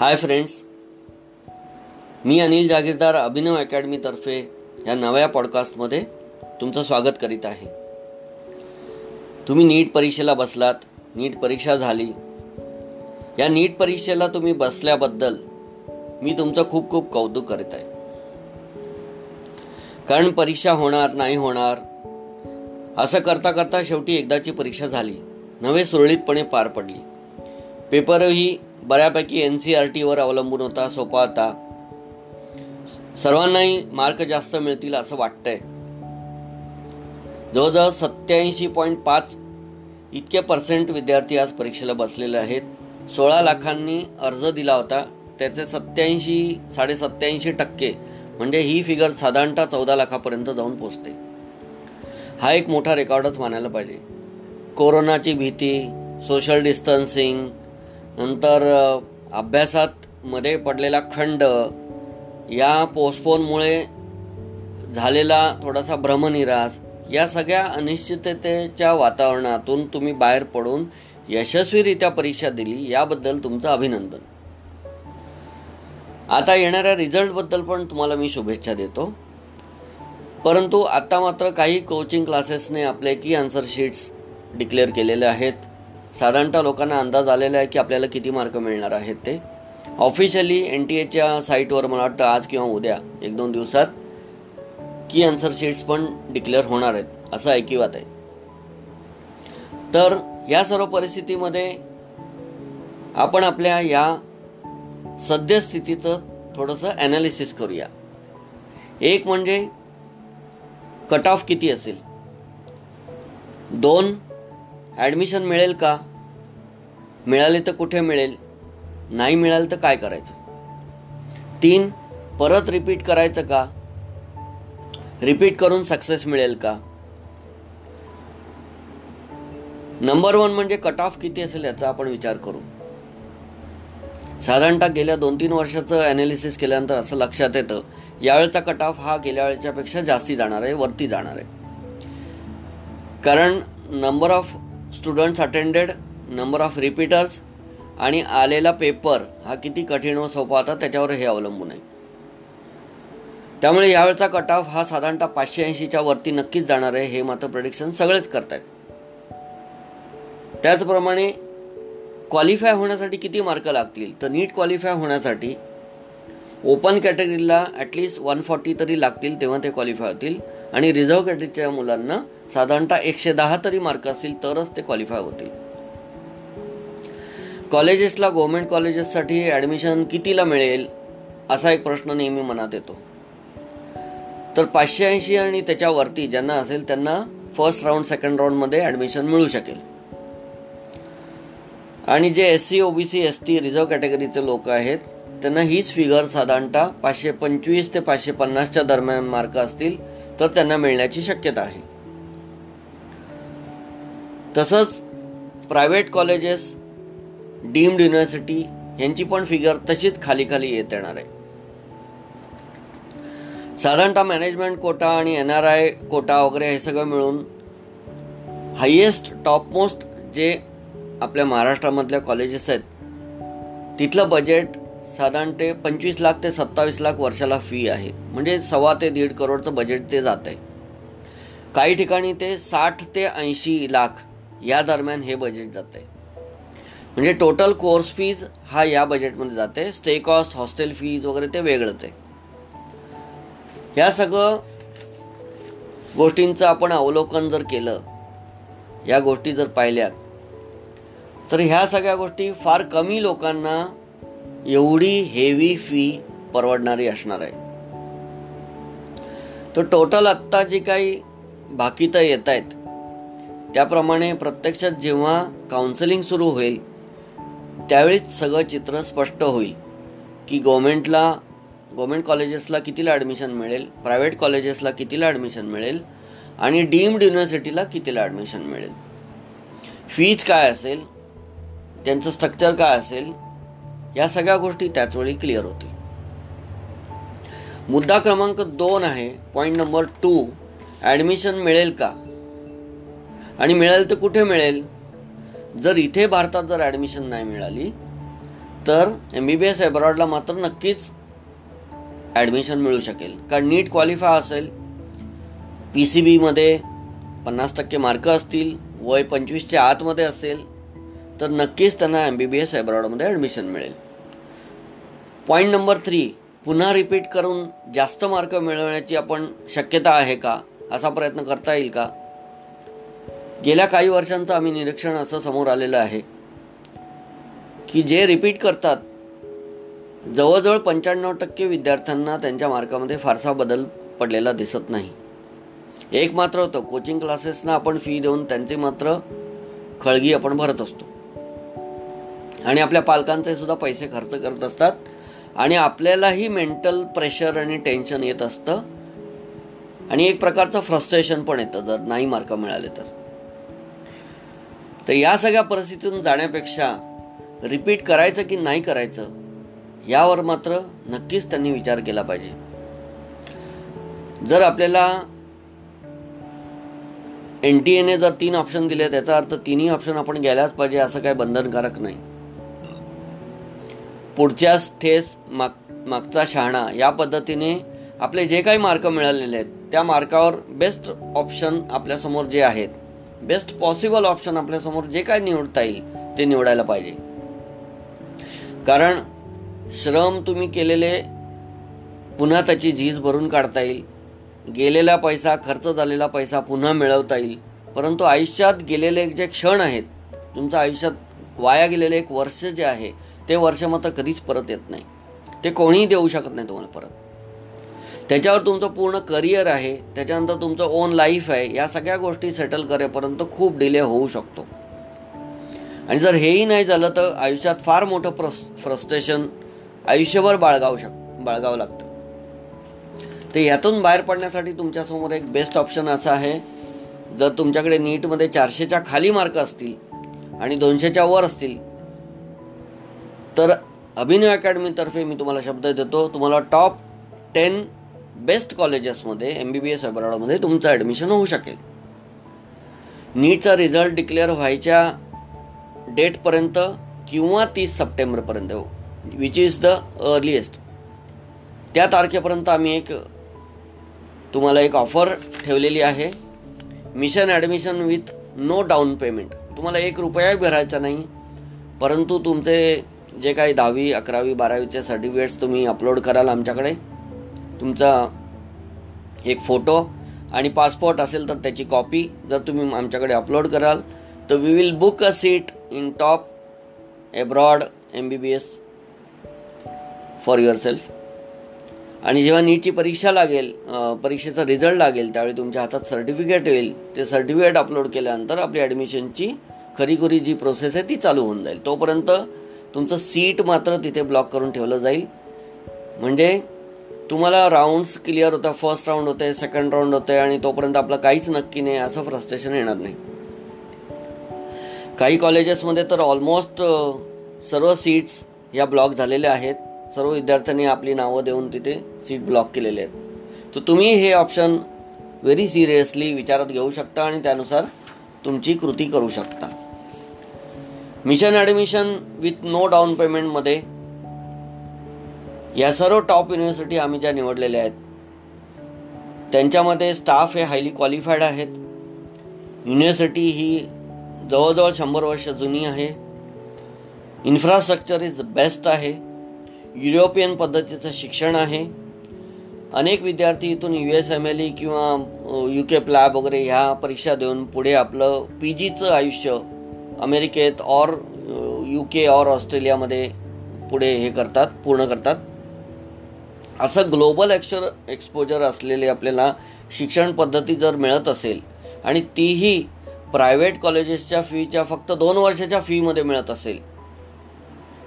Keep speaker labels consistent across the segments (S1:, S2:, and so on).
S1: Hi friends मी अनिल जागीरदार अभिनव अकॅडमीतर्फे या नव्या पॉडकास्टमध्ये तुमचं स्वागत करीत आहे. तुम्ही नीट परीक्षेला बसलात नीट परीक्षा झाली. या नीट परीक्षेला तुम्ही बसल्याबद्दल मी तुमचं खूप खूप कौतुक करीत आहे. कारण परीक्षा होणार नाही होणार असं करता करता शेवटी एकदाची परीक्षा झाली. नवे सुरळीतपणे पार पडली. पेपरही बऱ्यापैकी एन सी आर टीवर अवलंबून होता सोपा होता. सर्वांनाही मार्क जास्त मिळतील असं वाटतंय. जवळजवळ सत्याऐंशी पॉईंट पाच इतके पर्सेंट विद्यार्थी आज परीक्षेला बसलेले आहेत. सोळा लाखांनी अर्ज दिला होता. त्याचे सत्याऐंशी साडे सत्याऐंशी टक्के म्हणजे ही फिगर साधारणतः चौदा लाखापर्यंत जाऊन पोचते. हा एक मोठा रेकॉर्डच मानायला पाहिजे. कोरोनाची भीती सोशल डिस्टन्सिंग नंतर अभ्यासात मध्ये पडलेला खंड या पोस्टपोनमुळे झालेला थोडासा भ्रमनिरास या सगळ्या अनिश्चिततेच्या वातावरणातून तुम्ही बाहेर पडून यशस्वीरित्या परीक्षा दिली याबद्दल तुमचं अभिनंदन. आता येणाऱ्या रिझल्टबद्दल पण तुम्हाला मी शुभेच्छा देतो. परंतु आत्ता मात्र काही कोचिंग क्लासेसने आपले की आन्सर शीट्स डिक्लेअर केलेले आहेत. साधारणतः लोकांना अंदाज आलेला आहे की आपल्याला किती मार्क मिळणार आहेत ते. ऑफिशियली एन टी एच्या साईटवर मला वाटतं आज किंवा उद्या एक दोन दिवसात की आन्सर शीट्स पण डिक्लेअर होणार आहेत असं ऐकिवात आहे. तर या सर्व परिस्थितीमध्ये आपण आपल्या या सद्यस्थितीचं थोडंसं ॲनालिसिस करूया. एक म्हणजे कट ऑफ किती असेल? दोन ॲडमिशन मिळेल का? मिळाले तर कुठे मिळेल? नाही मिळालं तर काय करायचं? तीन परत रिपीट करायचं का? रिपीट करून सक्सेस मिळेल का? नंबर वन म्हणजे कट ऑफ किती असेल याचा आपण विचार करू. साधारणतः गेल्या दोन तीन वर्षाचं ॲनालिसिस केल्यानंतर असं लक्षात येतं यावेळचा कट ऑफ हा गेल्या वेळच्यापेक्षा जास्ती जाणार आहे वरती जाणार आहे. कारण number of students attended number of repeaters आणि आलेला पेपर हा किती कठीण व सोपा होता त्याच्यावर हे अवलंबून आहे. त्यामुळे यावेळचा कट ऑफ हा साधारणतः पाचशे ऐंशीच्या वरती नक्कीच जाणार आहे हे मात्र प्रडिक्शन सगळेच करतायत. त्याचप्रमाणे क्वालिफाय होण्यासाठी किती मार्क लागतील? तर नीट क्वालिफाय होण्यासाठी ओपन कॅटेगरीला ॲटलिस्ट वन फॉर्टी तरी लागतील तेव्हा ते क्वालिफाय होतील. आणि रिझर्व्ह कॅटेगरीच्या मुलांना साधारणतः एकशे दहा तरी मार्क असतील तरच ते क्वालिफाय होतील. कॉलेजेसला गव्हर्मेंट कॉलेजेससाठी ॲडमिशन कितीला मिळेल असा एक प्रश्न नेहमी मनात येतो. तर पाचशे ऐंशी आणि त्याच्यावरती ज्यांना असेल त्यांना फर्स्ट राऊंड सेकंड राऊंडमध्ये ॲडमिशन मिळू शकेल. आणि जे S C O B C S T reserve कॅटेगरीचे लोक आहेत त्यांना हीच फिगर साधारणतः पाचशे पंचवीस ते पाचशे पन्नासच्या दरम्यान मार्क असतील तर त्यांना मिळण्याची शक्यता आहे. तसंच प्रायव्हेट कॉलेजेस डीम्ड युनिव्हर्सिटी यांची पण फिगर तशीच खाली खाली येत येणार आहे. साधारणतः मॅनेजमेंट कोटा आणि एन आर आय कोटा वगैरे हे सगळं मिळून हायेस्ट टॉप मोस्ट जे आपल्या महाराष्ट्रामधल्या कॉलेजेस आहेत तिथलं बजेट साधारण ते पंचवीस लाख ते सत्तावीस लाख वर्षाला फी आहे. म्हणजे सव्वा ते दीड करोडचं बजेट ते जात आहे काही ठिकाणी ते साठ ते ऐंशी लाख या दरम्यान हे बजेट जात आहे म्हणजे टोटल कोर्स फीज हा या बजेटमध्ये जाते स्टे कॉस्ट हॉस्टेल फीज वगैरे ते वेगळंच आहे. ह्या सगळं गोष्टींचं आपण अवलोकन जर केलं या गोष्टी जर पाहिल्यात तर ह्या सगळ्या गोष्टी फार कमी लोकांना एवढी हेवी फी परवडणारी असणार आहे. तर टोटल आत्ता जी काही बाकीतं येत आहेत त्याप्रमाणे प्रत्यक्षात जेव्हा काउन्सिलिंग सुरू होईल त्यावेळीच सगळं चित्र स्पष्ट होईल की गव्हर्मेंटला गव्हर्मेंट कॉलेजेसला कितीला ॲडमिशन मिळेल प्रायव्हेट कॉलेजेसला कितीला ॲडमिशन मिळेल आणि डीम्ड युनिव्हर्सिटीला कितीला ॲडमिशन मिळेल. फीज काय असेल त्यांचं स्ट्रक्चर काय असेल या सगळ्या गोष्टी त्याचवेळी क्लिअर होतील. मुद्दा क्रमांक दोन आहे पॉईंट नंबर टू ॲडमिशन मिळेल का? आणि मिळेल तर कुठे मिळेल? जर इथे भारतात जर ॲडमिशन नाही मिळाली तर एम बी बी एस एब्रॉडला मात्र नक्कीच ॲडमिशन मिळू शकेल. कारण नीट क्वालिफाय असेल पी सी बीमध्ये पन्नास टक्के मार्क असतील वय पंचवीसच्या आतमध्ये असेल तर नक्कीच त्यांना एम बी बी एस एब्रॉडमध्ये ॲडमिशन मिळेल. पॉईंट नंबर थ्री पुन्हा रिपीट करून जास्त मार्क मिळवण्याची आपण शक्यता आहे का? असा प्रयत्न करता येईल का? गेल्या काही वर्षांचं आम्ही निरीक्षण असं समोर आलेलं आहे की जे रिपीट करतात जवळजवळ पंच्याण्णव टक्के विद्यार्थ्यांना त्यांच्या मार्कामध्ये फारसा बदल पडलेला दिसत नाही. एक मात्र होतं कोचिंग क्लासेसना आपण फी देऊन त्यांचे मात्र खळगी आपण भरत असतो. आणि आपल्या पालकांचे सुद्धा पैसे खर्च करत असतात. आणि आपल्यालाही मेंटल प्रेशर आणि टेन्शन येत असतं. आणि एक प्रकारचं फ्रस्ट्रेशन पण येतं जर नाही मार्क मिळाले तर. तर या सगळ्या परिस्थितीतून जाण्यापेक्षा रिपीट करायचं की नाही करायचं यावर मात्र नक्कीच त्यांनी विचार केला पाहिजे. जर आपल्याला एन टी एने जर तीन ऑप्शन दिले त्याचा अर्थ तिन्ही ऑप्शन आपण गेल्याच पाहिजे असं काही बंधनकारक नाही. पुढच्याच ठेस माग मागचा शहाणा या पद्धतीने आपले जे काही मार्क मिळालेले आहेत त्या मार्कावर बेस्ट ऑप्शन आपल्यासमोर जे आहेत बेस्ट पॉसिबल ऑप्शन आपल्यासमोर जे काय निवडता येईल ते निवडायला पाहिजे. कारण श्रम तुम्ही केलेले पुन्हा त्याची झीज भरून काढता येईल. गेलेला पैसा खर्च झालेला पैसा पुन्हा मिळवता येईल. परंतु आयुष्यात गेलेले जे क्षण आहेत तुमचं आयुष्यात वाया गेलेले एक वर्ष जे आहे ते वर्ष मात्र कधीच परत येत नाही. ते कोणीही देऊ शकत नाही तुम्हाला परत. त्याच्यावर तुमचं पूर्ण करिअर आहे त्याच्यानंतर तुमचं ओन लाईफ आहे या सगळ्या गोष्टी सेटल करेपर्यंत खूप डिले होऊ शकतो. आणि जर हेही नाही झालं तर आयुष्यात फार मोठं प्रस फ्रस्ट्रेशन आयुष्यभर बाळगावू शक बाळगावं लागतं. तर यातून बाहेर पडण्यासाठी तुमच्यासमोर एक बेस्ट ऑप्शन असं आहे. जर तुमच्याकडे नीटमध्ये चारशेच्या खाली मार्क असतील आणि दोनशेच्या वर असतील तर अभिनय अकॅडमीतर्फे मी तुम्हाला शब्द देतो. तुम्हाला टॉप टेन बेस्ट कॉलेजेसमध्ये एम बी बी एस अब्रॉडमध्ये तुमचं ॲडमिशन होऊ शकेल. नीटचा रिझल्ट डिक्लेअर व्हायच्या डेटपर्यंत किंवा तीस सप्टेंबरपर्यंत विच इज द अर्लिएस्ट त्या तारखेपर्यंत आम्ही एक तुम्हाला एक ऑफर ठेवलेली आहे. Mission admission with no down payment तुम्हाला एक रुपया भरायचा नाही. परंतु तुमचे जे काही दहावी अकरावी बारावीचे सर्टिफिकेट्स तुम्ही अपलोड कराल आमच्याकडे तुमचा एक फोटो आणि पासपोर्ट असेल तर त्याची कॉपी जर तुम्ही आमच्याकडे अपलोड कराल तर we will book a seat in top abroad M B B S for yourself आणि जेव्हा नीटची परीक्षा लागेल परीक्षेचा रिझल्ट लागेल त्यावेळी तुमच्या हातात सर्टिफिकेट येईल. ते सर्टिफिकेट अपलोड केल्यानंतर आपली ॲडमिशनची खरीखुरी जी प्रोसेस आहे ती चालू होऊन जाईल. तोपर्यंत तुमचं सीट मात्र तिथे ब्लॉक करून ठेवलं जाईल. म्हणजे तुम्हाला राऊंड्स क्लिअर होतं फर्स्ट राऊंड होते सेकंड राऊंड होते आणि तोपर्यंत आपलं काहीच नक्की नाही असं फ्रस्ट्रेशन येणार नाही. काही कॉलेजेसमध्ये तर ऑलमोस्ट सर्व सीट्स या ब्लॉक झालेल्या आहेत. सर्व विद्यार्थ्यांनी आपली नावं देऊन तिथे सीट ब्लॉक केलेले आहेत. तर तुम्ही हे ऑप्शन व्हेरी सिरियसली विचारात घेऊ शकता आणि त्यानुसार तुमची कृती करू शकता. Mission admission with no down पेमेंटमध्ये या सर्व टॉप युनिव्हर्सिटी आम्ही ज्या निवडलेल्या आहेत त्यांच्यामध्ये स्टाफ हे हायली क्वालिफाईड आहेत. युनिव्हर्सिटी ही जवळजवळ शंभर वर्ष जुनी आहे. इन्फ्रास्ट्रक्चर इज बेस्ट आहे. युरोपियन पद्धतीचं शिक्षण आहे. अनेक विद्यार्थी इथून U S M L E किंवा यू के प्लॅब वगैरे ह्या परीक्षा देऊन पुढे आपलं पी जीचं आयुष्य अमेरिकेत और यू के और ऑस्ट्रेलियामध्ये पुढे हे करतात पूर्ण करतात. असं ग्लोबल एक्शर एक्सपोजर असलेले आपल्याला शिक्षण पद्धती जर मिळत असेल आणि तीही प्रायव्हेट कॉलेजेसच्या फीच्या फक्त दोन वर्षाच्या फीमध्ये मिळत असेल.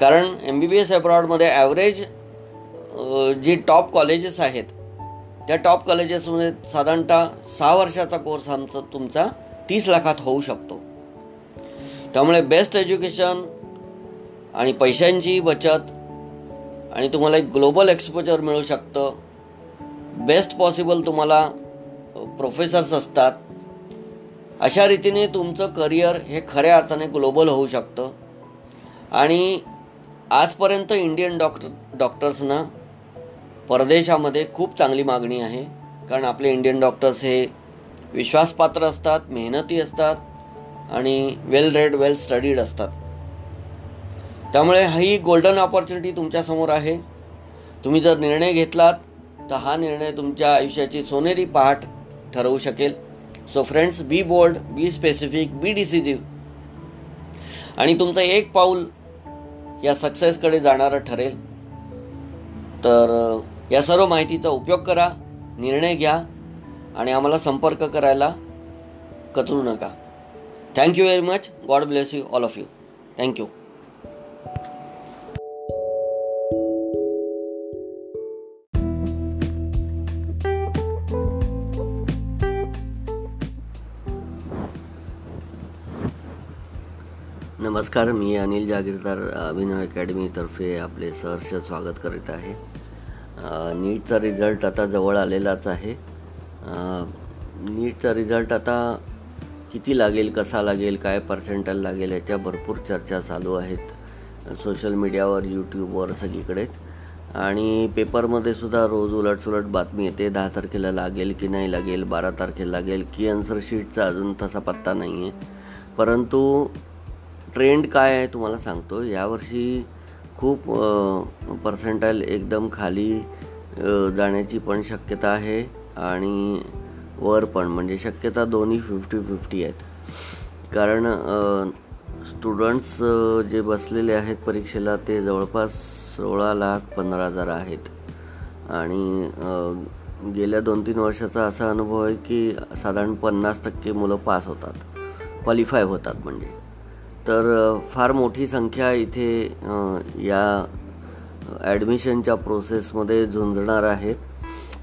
S1: कारण एम बी बी एस अब्रॉडमध्ये ॲव्हरेज जी टॉप कॉलेजेस आहेत त्या टॉप कॉलेजेसमध्ये साधारणतः सहा वर्षाचा कोर्स आमचा तुमचा तीस लाखात होऊ शकतो. त्यामुळे बेस्ट एज्युकेशन आणि पैशांची बचत आणि तुम्हाला एक ग्लोबल एक्सपोजर मिळू शकतं. बेस्ट पॉसिबल तुम्हाला प्रोफेसर्स असतात. अशा रीतीने तुमचं करिअर हे खऱ्या अर्थाने ग्लोबल होऊ शकतं. आणि आजपर्यंत इंडियन डॉक्टर डॉक्टर्सना परदेशामध्ये खूप चांगली मागणी आहे. कारण आपले इंडियन डॉक्टर्स हे विश्वासपात्र असतात मेहनती असतात. आणि वेल रेड वेल स्टडीड असतात. त्यामुळे ही गोल्डन ऑपॉर्च्युनिटी तुमच्यासमोर आहे. तुम्ही जर निर्णय घेतलात तर हा निर्णय तुमच्या आयुष्याची सोनेरी पहाट ठरवू शकेल. So friends be bold be specific be decisive आणि तुमचं एक पाऊल या सक्सेसकडे जाणारं ठरेल. तर या सर्व माहितीचा उपयोग करा निर्णय घ्या आणि आम्हाला संपर्क करायला कचरू नका. Thank you very much God bless you all of you thank you नमस्कार मी अनिल जागीरदार अभिनव अकॅडमीतर्फे आपले सहर्ष स्वागत करीत आहे. नीटचा रिझल्ट आता जवळ आलेलाच आहे. नीटचा रिझल्ट आता किती लागेल कसा लागेल काय पर्सेंटल लागेल याच्या भरपूर चर्चा चालू आहेत. सोशल मीडियावर यूट्यूबवर सगळीकडेच. आणि पेपरमध्ये सुद्धा रोज उलटसुलट बातमी येते दहा तारखेला लागेल की नाही लागेल बारा तारखेला लागेल की आन्सर शीटचा अजून तसा पत्ता नाही आहे परंतु ट्रेंड काय आहे तुम्हाला सांगतो यावर्षी खूप पर्सेंटाईल एकदम खाली जाण्याची पण शक्यता आहे. आणि वर पण म्हणजे शक्यता दोन्ही फिफ्टी फिफ्टी आहेत. कारण स्टुडंट्स जे बसलेले आहेत परीक्षेला ते जवळपास सोळा लाख पंधरा हजार आहेत. आणि गेल्या दोन तीन वर्षाचा असा अनुभव आहे की साधारण पन्नास टक्के मुलं पास होतात. क्वालिफाय होतात म्हणजे. तर फार मोठी संख्या इथे या ॲडमिशनच्या प्रोसेसमध्ये झुंजणार आहेत.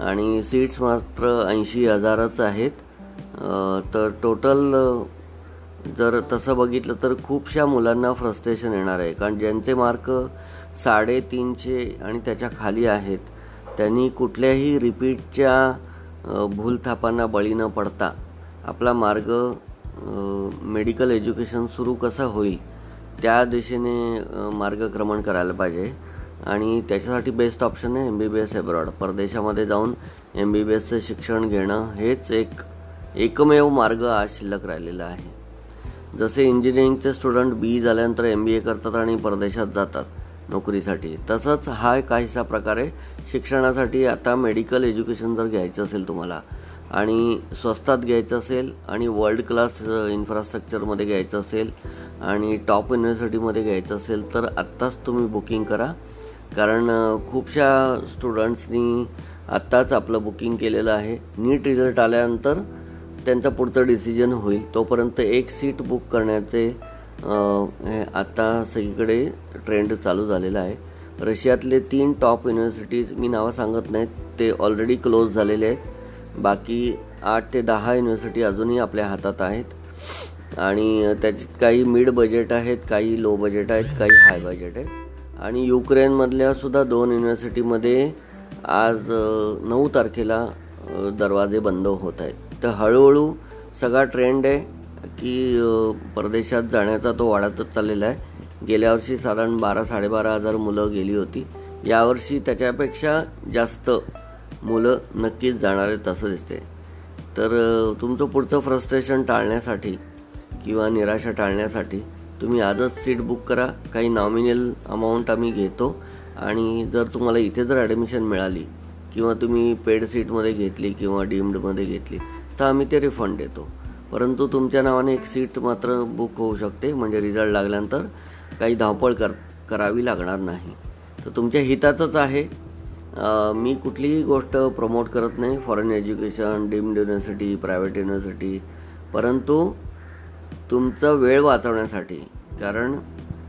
S1: आणि सीट्स मात्र ऐंशी हजारच आहेत. तर टोटल जर तसं बघितलं तर खूपशा मुलांना फ्रस्ट्रेशन येणार आहे. कारण ज्यांचे मार्क साडेतीनशे आणि त्याच्याखाली आहेत त्यांनी कुठल्याही रिपीटच्या भूलथापांना बळी न पडता आपला मार्ग मेडिकल एज्युकेशन सुरू कसं होईल त्या दिशेने मार्गक्रमण करायला पाहिजे. आणि त्याच्यासाठी बेस्ट ऑप्शन आहे M B B S abroad परदेशामध्ये जाऊन एम बी बी एसचं शिक्षण घेणं हेच एक एकमेव मार्ग आज शिल्लक राहिलेला आहे. जसे इंजिनिअरिंगचे स्टुडंट बी झाल्यानंतर एम बी ए करतात आणि परदेशात जातात नोकरीसाठी तसंच हा काहीसा प्रकारे शिक्षणासाठी आता मेडिकल एज्युकेशन जर घ्यायचं असेल तुम्हाला आणि स्वस्तात घ्यायचं असेल आणि वर्ल्ड क्लास इन्फ्रास्ट्रक्चरमध्ये घ्यायचं असेल आणि टॉप युनिव्हर्सिटीमध्ये घ्यायचं असेल तर आत्ताच तुम्ही बुकिंग करा. कारण खूपशा स्टुडंट्सनी आत्ताच आपलं बुकिंग केलेलं आहे. नीट रिझल्ट आल्यानंतर त्यांचं पुढचं डिसिजन होईल. तोपर्यंत एक सीट बुक करण्याचे हे आत्ता सगळीकडे ट्रेंड चालू झालेला आहे. रशियातले तीन टॉप युनिव्हर्सिटीज मी नावं सांगत नाहीत ते ऑलरेडी क्लोज झालेले आहेत. बाकी आठ ते दहा युनिव्हर्सिटी अजूनही आपल्या हातात आहेत. आणि त्याच्यात काही मिड बजेट आहेत काही लो बजेट आहेत काही हाय बजेट आहेत. आणि युक्रेनमधल्या सुद्धा दोन युनिव्हर्सिटीमध्ये आज नऊ तारखेला दरवाजे बंद होत आहेत. तर हळूहळू सगळा ट्रेंड आहे की परदेशात जाण्याचा तो वाढतच चाललेला आहे. गेल्या वर्षी साधारण बारा साडेबारा हजार मुलं गेली होती. यावर्षी त्याच्यापेक्षा जास्त मुलं नक्कीच जाणार आहेत असं दिसते तर तुमचं पुढचं फ्रस्ट्रेशन टाळण्यासाठी किंवा निराशा टाळण्यासाठी तुम्ही आजच सीट बुक करा. काही नॉमिनल अमाऊंट आम्ही घेतो. आणि जर तुम्हाला इथे जर ॲडमिशन मिळाली किंवा तुम्ही पेड सीटमध्ये घेतली किंवा डीम्डमध्ये घेतली तर आम्ही ते रिफंड देतो. परंतु तुमच्या नावाने एक सीट मात्र बुक होऊ शकते. म्हणजे रिझल्ट लागल्यानंतर काही धावपळ कर करावी लागणार नाही. तर तुमच्या हिताचंच आहे. मी कुठलीही गोष्ट प्रमोट करत नाही. Foreign education deemed university private university परंतु तुमचा वेळ वाचवण्यासाठी. कारण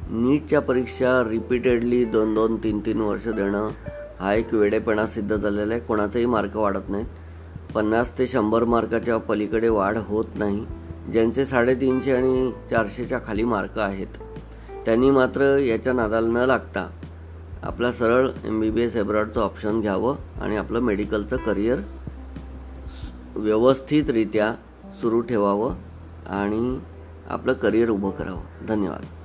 S1: नीटच्या परीक्षा रिपीटेडली दोन दोन तीन तीन वर्ष देणं हा एक वेडेपणा सिद्ध झालेला आहे. कोणाचाही मार्क वाढत नाहीत. पन्नास ते शंभर मार्काच्या पलीकडे वाढ होत नाही. ज्यांचे साडेतीनशे आणि चारशेच्या खाली मार्क आहेत. त्यांनी मात्र याच्या नादाला न लागता आपला सरळ एम बी बी एस एब्रॉडचं ऑप्शन घ्यावं आणि आपलं मेडिकलचं करिअर व्यवस्थितरित्या सुरू ठेवावं आणि आपलं करिअर उभं करावं. धन्यवाद.